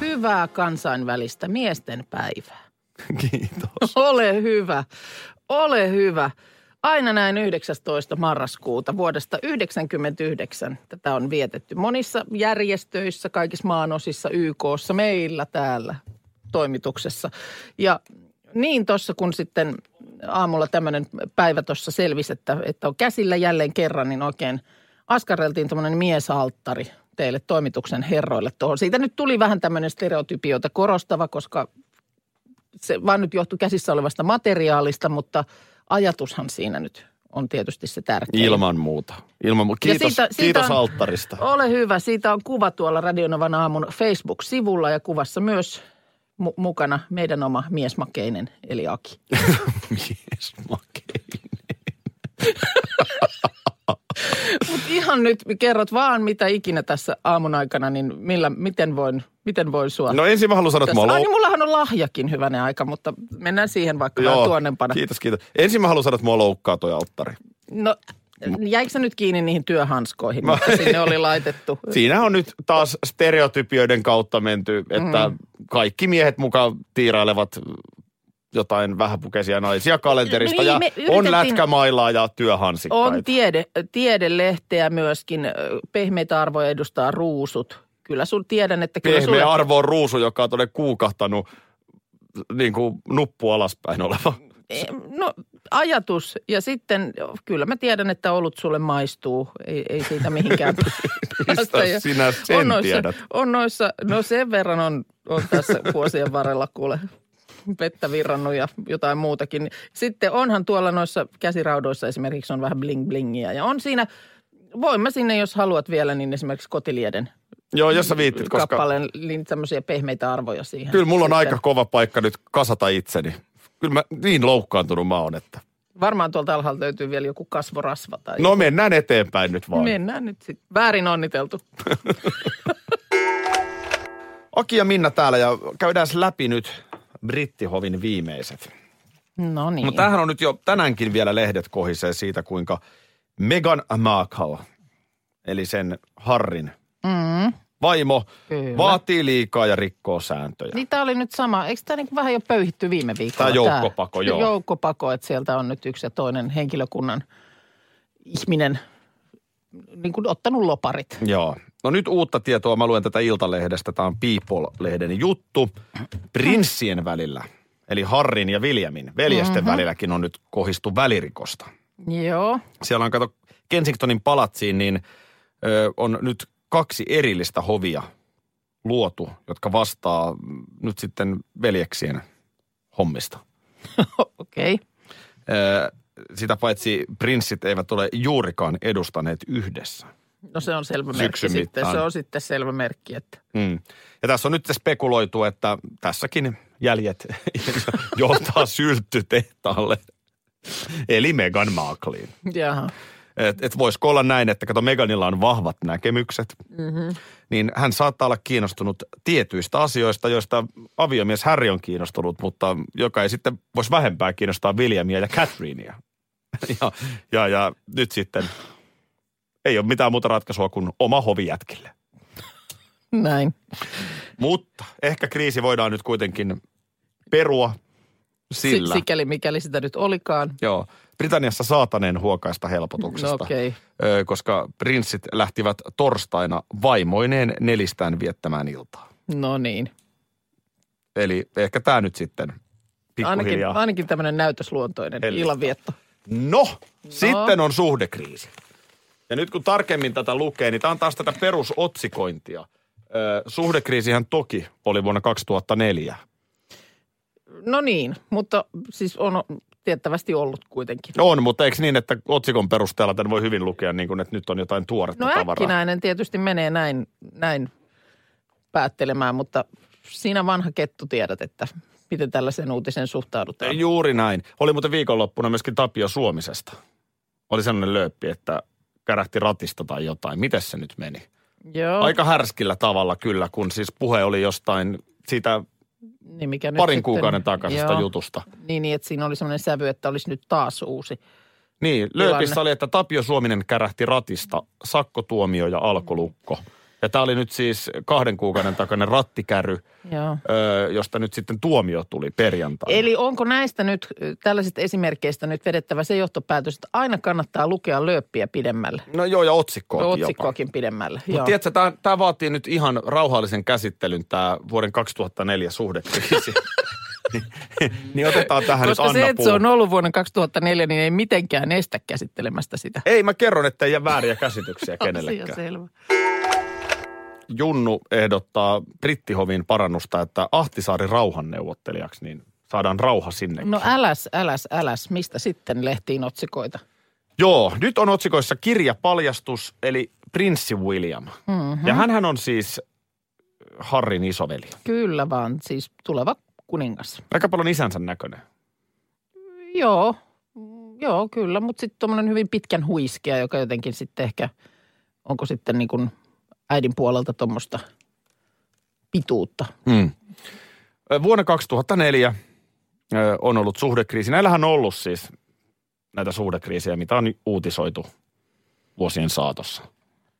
Hyvää kansainvälistä miesten päivää. Kiitos. Ole hyvä, ole hyvä. Aina näin 19. marraskuuta vuodesta 1999 tätä on vietetty monissa järjestöissä, kaikissa maanosissa, YKssa, meillä täällä toimituksessa. Ja niin tuossa kun sitten aamulla tämmöinen päivä tuossa selvisi, että, että on käsillä jälleen kerran, niin oikein askareltiin tämmöinen miesalttari teille toimituksen herroille tuohon. Siitä nyt tuli vähän tämmöinen stereotypioita korostava, koska se vaan nyt johtui käsissä olevasta materiaalista, mutta ajatushan siinä nyt on tietysti se tärkein. Ilman muuta. Ilman muuta. Kiitos, siitä- siitä kiitos on- alttarista. Ole hyvä. Siitä on kuva tuolla Radionovan aamun Facebook-sivulla ja kuvassa myös mu- mukana meidän oma miesmakeinen eli Aki. Mies makeinen. Mutta ihan nyt kerrot vaan mitä ikinä tässä aamun aikana, niin millä, miten, voin, miten voin sua... No ensin mä haluan sanoa, että mä Ai oon niin mullahan on lahjakin hyvänen aika, mutta mennään siihen vaikka vähän tuonnempana. kiitos, kiitos. Ensin mä haluan sanoa, että mua loukkaa toi alttari. No, jäikö sä nyt kiinni niihin työhanskoihin, mitä sinne oli laitettu? Siinä on nyt taas stereotypioiden kautta menty, että Mm. kaikki miehet mukaan tiirailevat jotain vähäpukeisia naisia kalenterista Niin, ja me on yritettiin- lätkämailaa ja työhansikkaita. On tiede, tiedelehteä myöskin, pehmeitä arvoja edustaa ruusut. Kyllä sun tiedän, että kyllä Pehmeä sulle... arvo on ruusu, joka on tuonne kuukahtanut niin kuin nuppu alaspäin oleva. Eh, No ajatus ja sitten kyllä mä tiedän, että olut sulle maistuu. Ei, ei siitä mihinkään päästä. Sinä sen on noissa, tiedät? On noissa, no sen verran on, on tässä vuosien varrella kuule vettä virrannut ja jotain muutakin. Sitten onhan tuolla noissa käsiraudoissa esimerkiksi on vähän bling blingiä ja on siinä, voin mä sinne jos haluat vielä, niin esimerkiksi kotilieden Joo, jos sä viittit, koska kappaleen, niin tämmöisiä pehmeitä arvoja siihen. kyllä mulla on Sitten aika kova paikka nyt kasata itseni. Kyllä mä niin loukkaantunut mä oon, että Varmaan tuolta alhaalta löytyy vielä joku kasvorasva tai no mennään eteenpäin nyt vaan. Mennään nyt sitten. Väärin onniteltu. Aki ja Minna täällä ja käydään läpi nyt Brittihovin viimeiset. No niin. Mutta tämähän on nyt jo tänäänkin vielä lehdet kohisee siitä, kuinka Meghan Markle, eli sen Harrin Mm. vaimo, Kyllä. vaatii liikaa ja rikkoo sääntöjä. Niin tämä oli nyt sama. Eikö tämä niin vähän jo pöyhitty viime viikolla? Tää joukkopako, joo. Joukkopako, että sieltä on nyt yksi ja toinen henkilökunnan ihminen niin kuin ottanut loparit. Joo. No nyt uutta tietoa. Mä luen tätä Iltalehdestä. Tämä on People-lehden juttu. Prinssien välillä, eli Harrin ja Williamin veljesten Mhm. mm-hmm. välilläkin on nyt kohistu välirikosta. Joo. Siellä on, kato, Kensingtonin palatsiin, niin ö, on nyt kaksi erillistä hovia luotu, jotka vastaa mm, nyt sitten veljeksien hommista. Okei. Okay. Ö, sitä paitsi prinssit eivät ole juurikaan edustaneet yhdessä. No se on selvä merkki sitten. Se on sitten selvä merkki, että Mm. Ja tässä on nyt spekuloitu, että tässäkin jäljet johtaa sylttytehtaalle, eli Meghan Markleen. jaha. Et, et voisiko olla näin, että kato Meganilla on vahvat näkemykset, mm-hmm. niin hän saattaa olla kiinnostunut tietyistä asioista, joista aviomies Harry on kiinnostunut, mutta joka ei sitten voisi vähempää kiinnostaa Williamia ja Catherinea. ja, ja, ja nyt sitten ei ole mitään muuta ratkaisua kuin oma hovi jätkille. Näin. Mutta ehkä kriisi voidaan nyt kuitenkin perua sillä. Si- sikäli mikäli sitä nyt olikaan. Joo. Britanniassa saataneen huokaista helpotuksesta. No. Ö, koska prinssit lähtivät torstaina vaimoineen nelistään viettämään iltaa. No niin. Eli ehkä tämä nyt sitten Ainakin, pikkuhiljaa. ainakin tämmöinen näytösluontoinen Hellittää. illanvietto. No, sitten on suhdekriisi. Ja nyt kun tarkemmin tätä lukee, niin tämä on taas tätä perusotsikointia. Ö, suhdekriisihän toki oli vuonna 2004. No niin, mutta siis on tiettävästi ollut kuitenkin. On, mutta eikö niin, että otsikon perusteella tämän voi hyvin lukea, niin kuin, että nyt on jotain tuoretta No tavaraa? äkkinäinen tietysti menee näin, näin päättelemään, mutta sinä vanha kettu tiedät, että miten tällaisen uutisen suhtaudutaan. Juuri näin. Oli muuten viikonloppuna myöskin Tapio Suomisesta. Oli sellainen lööppi, että kärähti ratista tai jotain. Miten se nyt meni? Joo, Aika härskillä tavalla kyllä, kun siis puhe oli jostain siitä niin mikä nyt parin sitten- kuukauden takaisesta joo. jutusta. Niin, niin, että siinä oli semmoinen sävy, että olisi nyt taas uusi. Niin, lööpissä oli, että Tapio Suominen kärähti ratista, sakkotuomio ja alkolukko. Ja tämä oli nyt siis kahden kuukauden takainen rattikäry, Joo. öö, josta nyt sitten tuomio tuli perjantaina. Eli onko näistä nyt, ö, tällaisista esimerkkeistä nyt vedettävä se johtopäätös, että aina kannattaa lukea lööppiä pidemmälle? No joo, ja otsikkoakin jopa. Otsikkoakin pidemmälle. Mutta tiedätkö, tämä vaatii nyt ihan rauhallisen käsittelyn, tämä vuoden 2004 suhdekriisi. niin otetaan tähän Koska nyt Anna se, että se on ollut vuonna 2004, niin ei mitenkään estä käsittelemästä sitä. Ei, mä kerron, että ei jää vääriä käsityksiä kenellekään. Asia selvä. Junnu ehdottaa brittihovin parannusta, että Ahtisaari rauhanneuvottelijaksi, niin saadaan rauha sinne. No äläs, äläs, äläs. Mistä sitten lehtiin otsikoita? Joo, nyt on otsikoissa kirjapaljastus, eli Prinssi William. Mm-hmm. Ja hänhän on siis Harrin isoveli. Kyllä vaan, siis tuleva kuningas. Aika paljon isänsä näköinen. Joo, joo kyllä, mutta sitten tuommoinen hyvin pitkän huiskea, joka jotenkin sitten ehkä, onko sitten niin kuin äidin puolelta tuommoista pituutta. Mm. Vuonna 2004 ö, on ollut suhdekriisi. Näillähän on ollut siis näitä suhdekriisejä, mitä on uutisoitu vuosien saatossa.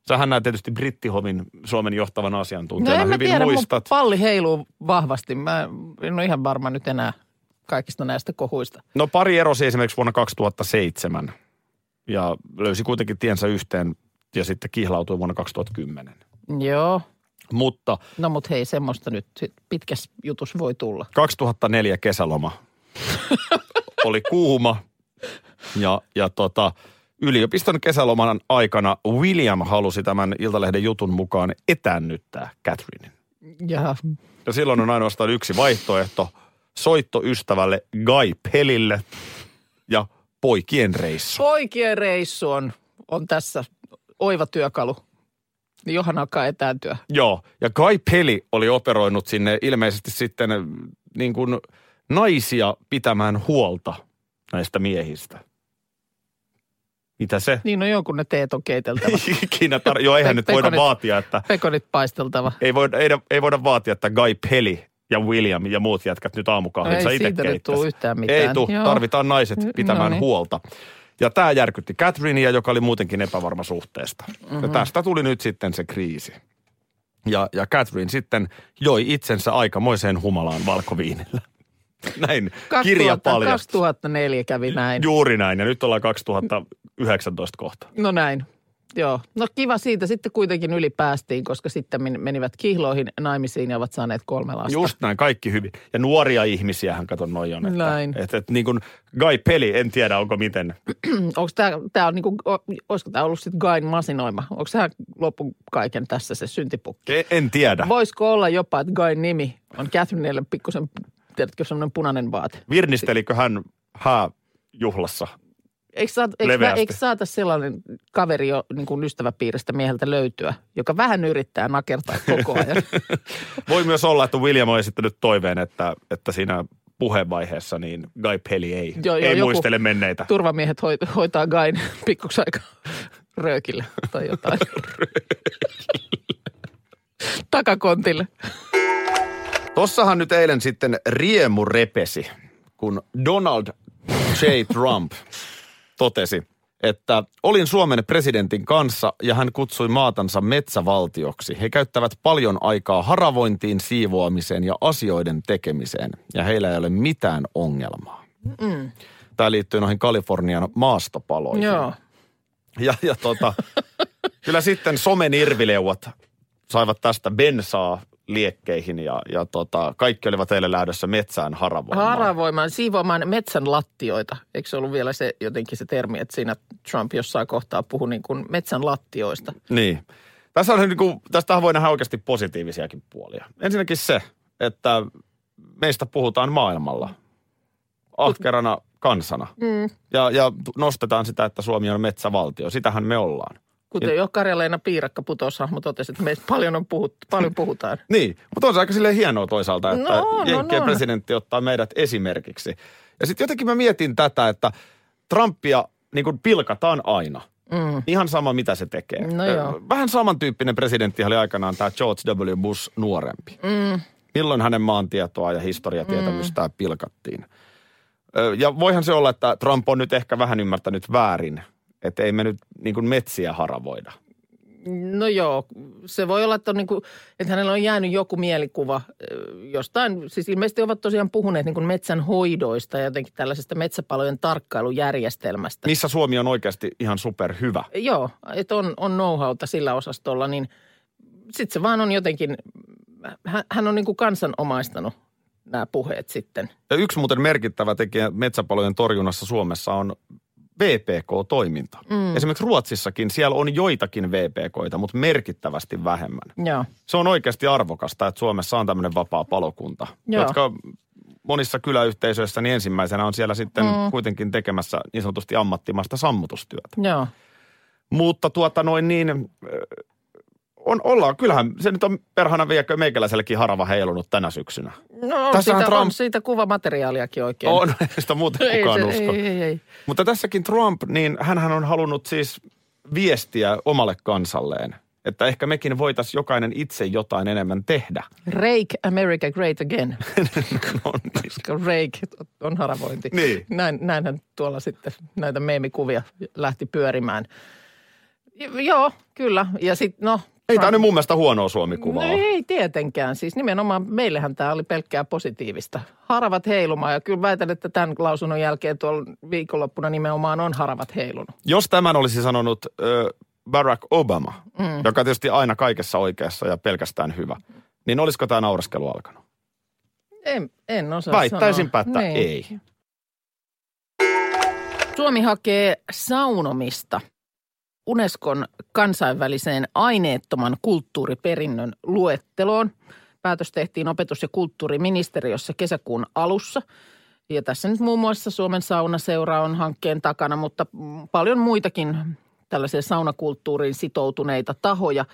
Sähän näet tietysti Brittihovin Suomen johtavan No asiantuntijana en mä hyvin tiedä, muistat. palli heiluu vahvasti. Mä en ole ihan varma nyt enää kaikista näistä kohuista. No pari erosi esimerkiksi vuonna 2007 ja löysi kuitenkin tiensä yhteen ja sitten kihlautui vuonna 2010. Joo, Mutta no mut hei, semmoista nyt pitkäs jutus voi tulla. 2004 kesäloma oli kuuma ja, ja tota, yliopiston kesäloman aikana William halusi tämän Iltalehden jutun mukaan etäännyttää Catherinein. Ja Ja silloin on ainoastaan yksi vaihtoehto, soitto ystävälle Guy Pelille ja poikien reissu. poikien reissu on, on tässä oiva työkalu. Niin Johan alkaa etääntyä. Joo, ja Guy Peli oli operoinut sinne ilmeisesti sitten äh, niin kuin naisia pitämään huolta näistä miehistä. Mitä se? Niin on jonkun ne teet on keiteltävä. Ikinä tar- Joo, eihän Pe- nyt voida pekonit- vaatia, että Pekonit paisteltava. ei voida, ei, ei voida vaatia, että Guy Peli ja William ja muut jätkät nyt aamukahvinsa No ei itse siitä nyt tule yhtään mitään. Ei tule, tarvitaan naiset pitämään No niin. huolta. Ja tämä järkytti Catherinea, joka oli muutenkin epävarma suhteesta. Mhm. Mm-hmm. Ja tästä tuli nyt sitten se kriisi. Ja, ja Catherine sitten joi itsensä aikamoiseen humalaan valkoviinillä. Näin 2000, kirja paljastus. 2004 kävi näin. Juuri näin, ja nyt ollaan 2019 kohta. No näin. Joo. No kiva siitä. Sitten kuitenkin yli päästiin, koska sitten men- menivät kihloihin naimisiin ja ovat saaneet kolme lasta. Just näin, kaikki hyvin. Ja nuoria ihmisiähän katon noin on. Että, Näin. Että, että niin kuin Guy Peli, en tiedä onko miten. Onko tämä, tää on niinku, o- olisiko tämä ollut sitten Gain masinoima? Onko tämä loppu kaiken tässä se syntipukki? En, en tiedä. Voisiko olla jopa, että Gain nimi on Catherineille pikkusen, tiedätkö, semmoinen punainen vaate? Virnistelikö hän hääjuhlassa? Eikö, saat, eikö, eikö saata sellainen kaveri jo niin kuin ystäväpiiristä mieheltä löytyä, joka vähän yrittää nakertaa koko ajan? Voi myös olla, että William on esittänyt toiveen, että, että siinä puheenvaiheessa niin Guy Peli ei, Joo, joo, ei joku- muistele menneitä. Turvamiehet hoit, hoitaa Gain pikkuksi aika röökille tai jotain. Takakontille. Tossahan nyt eilen sitten riemu repesi, kun Donald J. Trump totesi, että olin Suomen presidentin kanssa ja hän kutsui maatansa metsävaltioksi. He käyttävät paljon aikaa haravointiin, siivoamiseen ja asioiden tekemiseen ja heillä ei ole mitään ongelmaa. Mm. Tämä liittyy noihin Kalifornian maastopaloihin. Joo. Ja, ja tota, kyllä sitten somen irvileuvat saivat tästä bensaa liekkeihin ja, ja tota, kaikki olivat eilen lähdössä metsään haravoimaan. Haravoimaan, siivoamaan metsän lattioita. Eikö se ollut vielä se jotenkin se termi, että siinä Trump jossain kohtaa puhui niin kuin metsän lattioista? Niin. Tässä on niin kuin, tästähän voi nähdä oikeasti positiivisiakin puolia. Ensinnäkin se, että meistä puhutaan maailmalla ahkerana kansana. Mm. Ja, ja nostetaan sitä, että Suomi on metsävaltio. Sitähän me ollaan. Kuten jo Karjaleena Piirakka putoshahmo totesi, että meistä paljon, on puhuttu, paljon puhutaan. Niin, mutta on se aika silleen hienoa toisaalta, että No on, Jenkkien on, on. presidentti ottaa meidät esimerkiksi. Ja sitten jotenkin mä mietin tätä, että Trumpia niin kuin pilkataan aina. Mm. Ihan sama, mitä se tekee. No joo. Vähän samantyyppinen presidentti oli aikanaan tämä George W. Bush nuorempi. Mm. Milloin hänen maantietoa ja historiatietämystään mm. pilkattiin. Ja voihan se olla, että Trump on nyt ehkä vähän ymmärtänyt väärin, että ei me nyt niin kuin metsiä haravoida. No joo, se voi olla, että, on niin kuin, että hänellä on jäänyt joku mielikuva jostain. Siis ilmeisesti ovat tosiaan puhuneet niin kuin metsän hoidoista ja jotenkin tällaisesta metsäpalojen tarkkailujärjestelmästä. Missä Suomi on oikeasti ihan superhyvä. Joo, että on, on know-howta sillä osastolla, niin sitten se vaan on jotenkin, hän, hän on niin kuin kansanomaistanut nämä puheet sitten. Ja yksi muuten merkittävä tekijä metsäpalojen torjunnassa Suomessa on VPK-toiminta. Mm. Esimerkiksi Ruotsissakin siellä on joitakin VPKita, mutta merkittävästi vähemmän. Joo. Se on oikeasti arvokasta, että Suomessa on tämmöinen vapaa palokunta, Joo. jotka monissa kyläyhteisöissä niin ensimmäisenä on siellä sitten mm. kuitenkin tekemässä niin sanotusti ammattimaista sammutustyötä. Joo. Mutta tuota noin niin, on, ollaan, kyllähän se nyt on perhana viekö meikäläisellekin harava heilunut tänä syksynä. No on Tässähän siitä, Trump- on siitä kuvamateriaaliakin oikein. On, ei sitä muuten Ei kukaan se- usko. ei, ei, ei. Mutta tässäkin Trump, niin hän on halunnut siis viestiä omalle kansalleen, että ehkä mekin voitaisiin jokainen itse jotain enemmän tehdä. Rake America Great Again, no, niin. koska rake on haravointi. Niin. Näin, näinhän tuolla sitten näitä meemikuvia lähti pyörimään. J- joo, kyllä. Ja sitten no... Ei tämä nyt mun mielestä huonoa Suomi-kuvaa No ei tietenkään. Siis nimenomaan meillähän tämä oli pelkkää positiivista. Haravat heilumaan ja kyllä väitän, että tämän lausunnon jälkeen tuolla viikonloppuna nimenomaan on haravat heilunut. Jos tämän olisi sanonut ö, Barack Obama, mm. joka tietysti aina kaikessa oikeassa ja pelkästään hyvä, niin olisiko tämä nauraskelu alkanut? En, en osaa Väittäisinpä, sanoa. että Niin. ei. Suomi hakee saunomista Unescon kansainväliseen aineettoman kulttuuriperinnön luetteloon. Päätös tehtiin opetus- ja kulttuuriministeriössä kesäkuun alussa. Ja tässä nyt muun muassa Suomen saunaseura on hankkeen takana, mutta paljon muitakin tällaisia saunakulttuuriin sitoutuneita tahoja.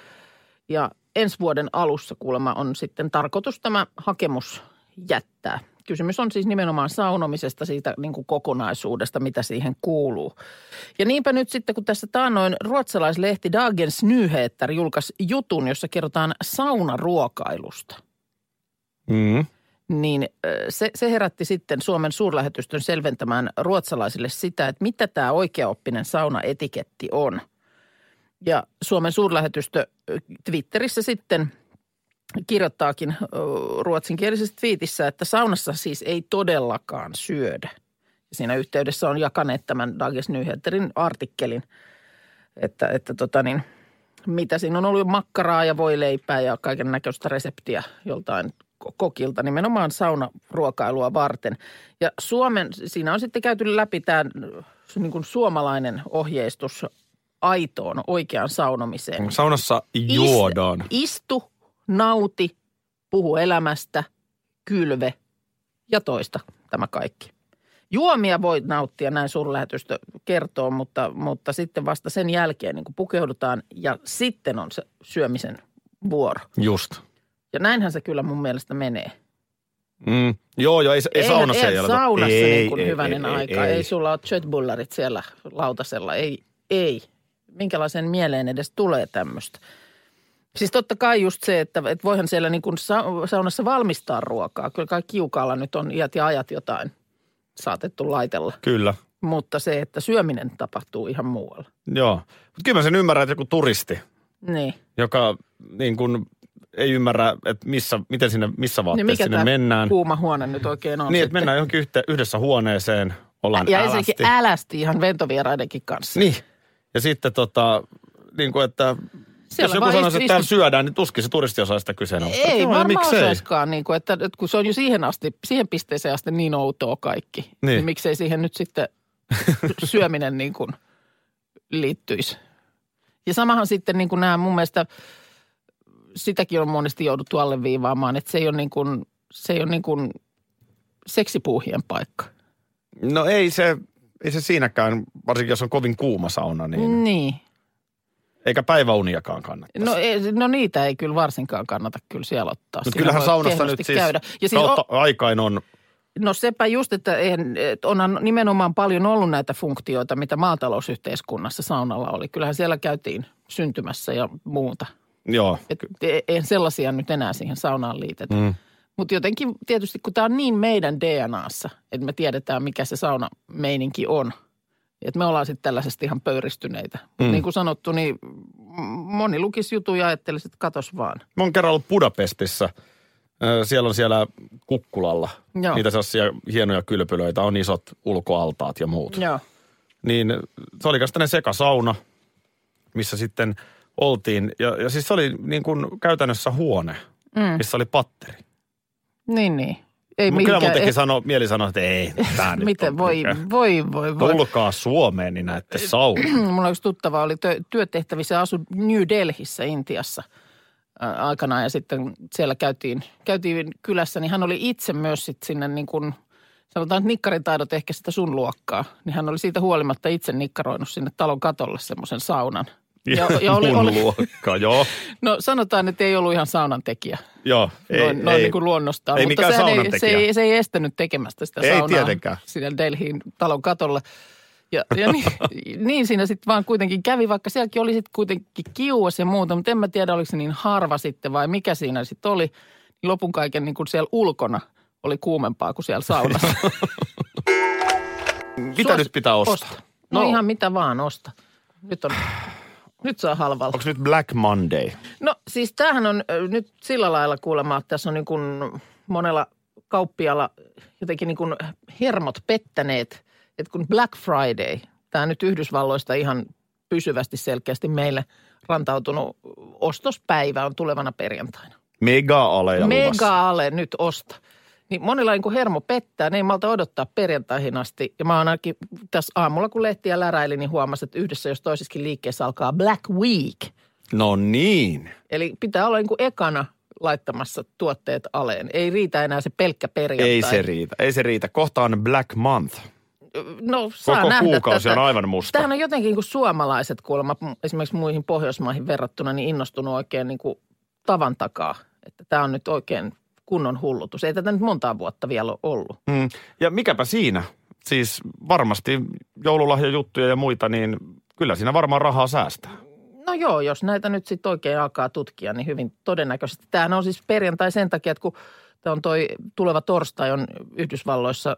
Ja ensi vuoden alussa kuulemma on sitten tarkoitus tämä hakemus jättää. Kysymys on siis nimenomaan saunomisesta, siitä niin kuin kokonaisuudesta, mitä siihen kuuluu. Ja niinpä nyt sitten, kun tässä taannoin ruotsalaislehti Dagens Nyheter julkaisi jutun, jossa kerrotaan saunaruokailusta – Mm. niin ö, se, se herätti sitten Suomen suurlähetystön selventämään ruotsalaisille sitä, että mitä tämä oikeaoppinen saunaetiketti on. Ja Suomen suurlähetystö ö, Twitterissä sitten kirjoittaakin ruotsinkielisessä twiitissä, että saunassa siis ei todellakaan syödä. Siinä yhteydessä on jakaneet tämän Dagens Nyheterin artikkelin, että, että tota niin, mitä siinä on ollut makkaraa ja voileipää ja kaiken näköistä reseptiä joltain ko- kokilta nimenomaan saunaruokailua varten. Ja Suomen, siinä on sitten käyty läpi tämä niin kuin suomalainen ohjeistus aitoon oikeaan saunomiseen. Saunassa juodaan. Ist, istu, nauti, puhu elämästä, kylve ja toista tämä kaikki. Juomia voi nauttia, näin suurlähetystö kertoo, mutta, mutta sitten vasta sen jälkeen niin kun pukeudutaan ja sitten on se syömisen vuoro. Just. Ja näinhän se kyllä mun mielestä menee. Mm. Joo, joo, ei, ei Eihän- saunassa eihän ei saunassa ei, niin kuin ei, hyvänen ei, aika. Ei, Ei, sulla ole chatbullarit siellä lautasella. Ei, ei. Minkälaisen mieleen edes tulee tämmöistä? Siis totta kai just se, että, että voihan siellä niin kuin sa- saunassa valmistaa ruokaa. Kyllä kai kiukaalla nyt on iät ja ajat jotain saatettu laitella. Kyllä, Mutta se, että syöminen tapahtuu ihan muualla. joo. Mutta kyllä mä sen ymmärrän, että joku turisti, Niin. joka niin kuin ei ymmärrä, että missä, miten sinne, missä Niin vaatteessa mikä sinne mennään. kuuma huone nyt oikein on Niin, että mennään johonkin yhte, yhdessä huoneeseen, ollaan Ja älästi. ensinnäkin älästi ihan ventovieraidenkin kanssa. Niin. Ja sitten tota, niin kuin että Siellä jos joku istu- että täällä syödään, niin tuskin se turisti osaa sitä kyseenalaistaa. Ei ja varmaan miksei? osaiskaan, niin kuin, että, että kun se on jo siihen asti, siihen pisteeseen asti niin outoa kaikki, Niin. niin miksei siihen nyt sitten syöminen niin kuin liittyisi. Ja samahan sitten niin kuin nämä mun mielestä, sitäkin on monesti jouduttu alleviivaamaan, että se ei ole niin kuin, se ei ole niin kuin seksipuuhien paikka. No ei se, ei se siinäkään, varsinkin jos on kovin kuuma sauna, niin Niin. Eikä päiväuniakaan kannata. No, ei, no niitä ei kyllä varsinkaan kannata kyllä siellä ottaa. Mutta kyllähän saunassa nyt siis käydä. Ja siis kautta o, aikain on, no sepä just, että eihän, et onhan nimenomaan paljon ollut näitä funktioita, mitä maatalousyhteiskunnassa saunalla oli. Kyllähän siellä käytiin syntymässä ja muuta. joo, Et e- eihän sellaisia nyt enää siihen saunaan liitetä. Mm. Mutta jotenkin tietysti, kun tämä on niin meidän DNAssa, että me tiedetään, mikä se saunameininki on. Että me ollaan sitten tällaisesta ihan pöyristyneitä. Mm. Niin kuin sanottu, niin moni lukisi jutuja ja ajattelisi, että katos vaan. Mä oon kerran ollut Budapestissa. Siellä on siellä Kukkulalla Joo. niitä sellaisia hienoja kylpylöitä, on isot ulkoaltaat ja muut. Joo. Niin se oli tämmöinen sekasauna, missä sitten oltiin. Ja, ja siis se oli niin kuin käytännössä huone, mm. missä oli patteri. Niin, niin. Ei Kyllä mun mihinkään- teki ei- sano, mieli sanoa, että ei, tää nyt Miten voi, voi, voi, voi. Tulkaa Suomeen, niin näette sauna. Mulla yksi tuttava oli tö- työtehtävissä asu New Delhissä Intiassa ää, aikanaan ja sitten siellä käytiin, käytiin kylässä, niin hän oli itse myös sitten sinne niin kuin, sanotaan, että nikkaritaidot ehkä sitä sun luokkaa, niin hän oli siitä huolimatta itse nikkaroinut sinne talon katolle semmoisen saunan. Ja, ja oli, Mun oli, luokka, joo. no sanotaan, että ei ollut ihan saunan tekijä. joo ei, noin, noin ei, niin kuin luonnostaan. ei mutta mikään ei, saunan se, ei, se ei estänyt tekemästä sitä Ei saunaa tietenkään. siinä Delhiin talon katolla. Ja, ja niin, niin siinä sitten vaan kuitenkin kävi, vaikka sielläkin oli sitten kuitenkin kiuas ja muuta, mutta en mä tiedä, oliko se niin harva sitten vai mikä siinä sitten oli. Niin lopun kaiken niin kuin siellä ulkona oli kuumempaa kuin siellä saunassa. Mitä Suos- nyt pitää ostaa? Osta. No, no ihan mitä vaan osta. Nyt on, nyt saa halvalla. Onko nyt Black Monday? No siis tämähän on ö, nyt sillä lailla kuulemma, että tässä on niin kuin monella kauppialla jotenkin niin kuin hermot pettäneet, että kun Black Friday, tämä nyt Yhdysvalloista ihan pysyvästi selkeästi meille rantautunut ostospäivä on tulevana perjantaina. Mega-aleja luvassa. Mega-ale nyt osta. Niin monilla niin kuin hermo pettää, ne ei malta odottaa perjantaihin asti. Ja mä oon ainakin tässä aamulla, kun lehtiä läräilin, niin huomasin, että yhdessä jos toisessakin liikkeessä alkaa Black Week – No niin. Eli pitää olla niin kuin ekana laittamassa tuotteet aleen. Ei riitä enää se pelkkä perjantai. Ei se riitä. Ei se riitä. Kohta on Black Month. No, saa Koko nähdä kuukausi tätä. on aivan musta. Tämähän on jotenkin niin kuin suomalaiset kuulemma, esimerkiksi muihin Pohjoismaihin verrattuna, niin innostunut oikein niin kuin tavan takaa. Että tämä on nyt oikein kunnon hullutus. Ei tätä nyt montaa vuotta vielä ole ollut. Mm. Ja mikäpä siinä? Siis varmasti joululahjajuttuja ja muita, niin kyllä siinä varmaan rahaa säästää. No joo, jos näitä nyt sitten oikein alkaa tutkia, niin hyvin todennäköisesti. Tämähän on siis perjantai sen takia, että kun tämä on toi tuleva torstai on Yhdysvalloissa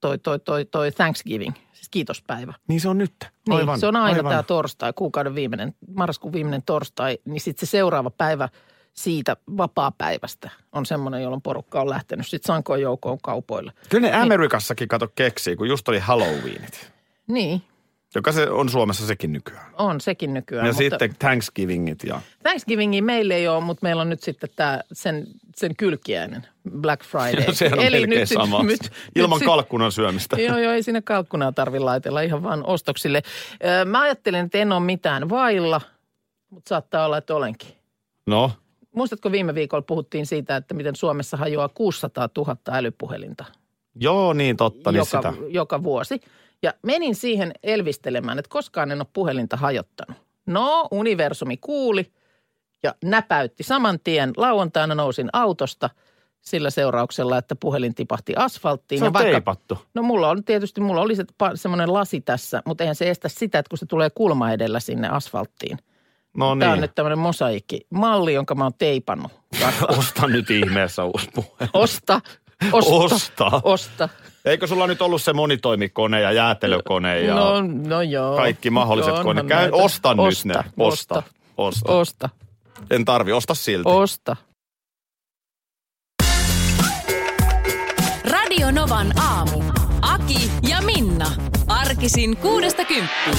toi, toi, toi, toi Thanksgiving, siis kiitospäivä. Niin se on nyt. Niin, Aivan, se on aina aivan. tämä torstai, kuukauden viimeinen, marraskuun viimeinen torstai, niin sitten se seuraava päivä siitä vapaa-päivästä on semmoinen, jolloin porukka on lähtenyt sitten sankoon joukoon kaupoille. Kyllä ne Amerikassakin kato keksii, kun just oli Halloweenit. Niin, Joka se on Suomessa sekin nykyään. on sekin nykyään. Ja mutta sitten Thanksgivingit ja... Thanksgivingia meillä ei ole, mutta meillä on nyt sitten tämä sen, sen kylkiäinen Black Friday. Sehän on melkein sit- sama. nyt- Ilman nyt kalkkunan syömistä. Joo, joo, ei sinne kalkkunaa tarvi laitella ihan vaan ostoksille. Mä ajattelin, että en ole mitään vailla, mutta saattaa olla, että olenkin. No, Muistatko viime viikolla puhuttiin siitä, että miten Suomessa hajoaa 600 000 älypuhelinta joo niin totta, niin joka, sitä. joka vuosi. Ja menin siihen elvistelemään, että koskaan en ole puhelinta hajottanut. No, universumi kuuli ja näpäytti saman tien. Lauantaina nousin autosta sillä seurauksella, että puhelin tipahti asfalttiin. Se on ja vaikka, teipattu. No mulla on tietysti, mulla oli se, semmoinen lasi tässä, mutta eihän se estä sitä, että kun se tulee kulma edellä sinne asfalttiin. No Tämä on niin. nyt tämmöinen mosaikki-malli, jonka mä oon teipannut. Osta nyt ihmeessä uusi puhelin. Osta, osta, Osta. osta. Eikö sulla nyt ollut se monitoimikone ja jäätelökone ja No, no joo. kaikki mahdolliset Onhan koneet? Käy, näitä. osta, nyt osta, ne. Osta. Osta. Osta. En tarvi, osta silti. Osta. Radio Novan aamu. Aki ja Minna. Arkisin kuudesta kymppiin.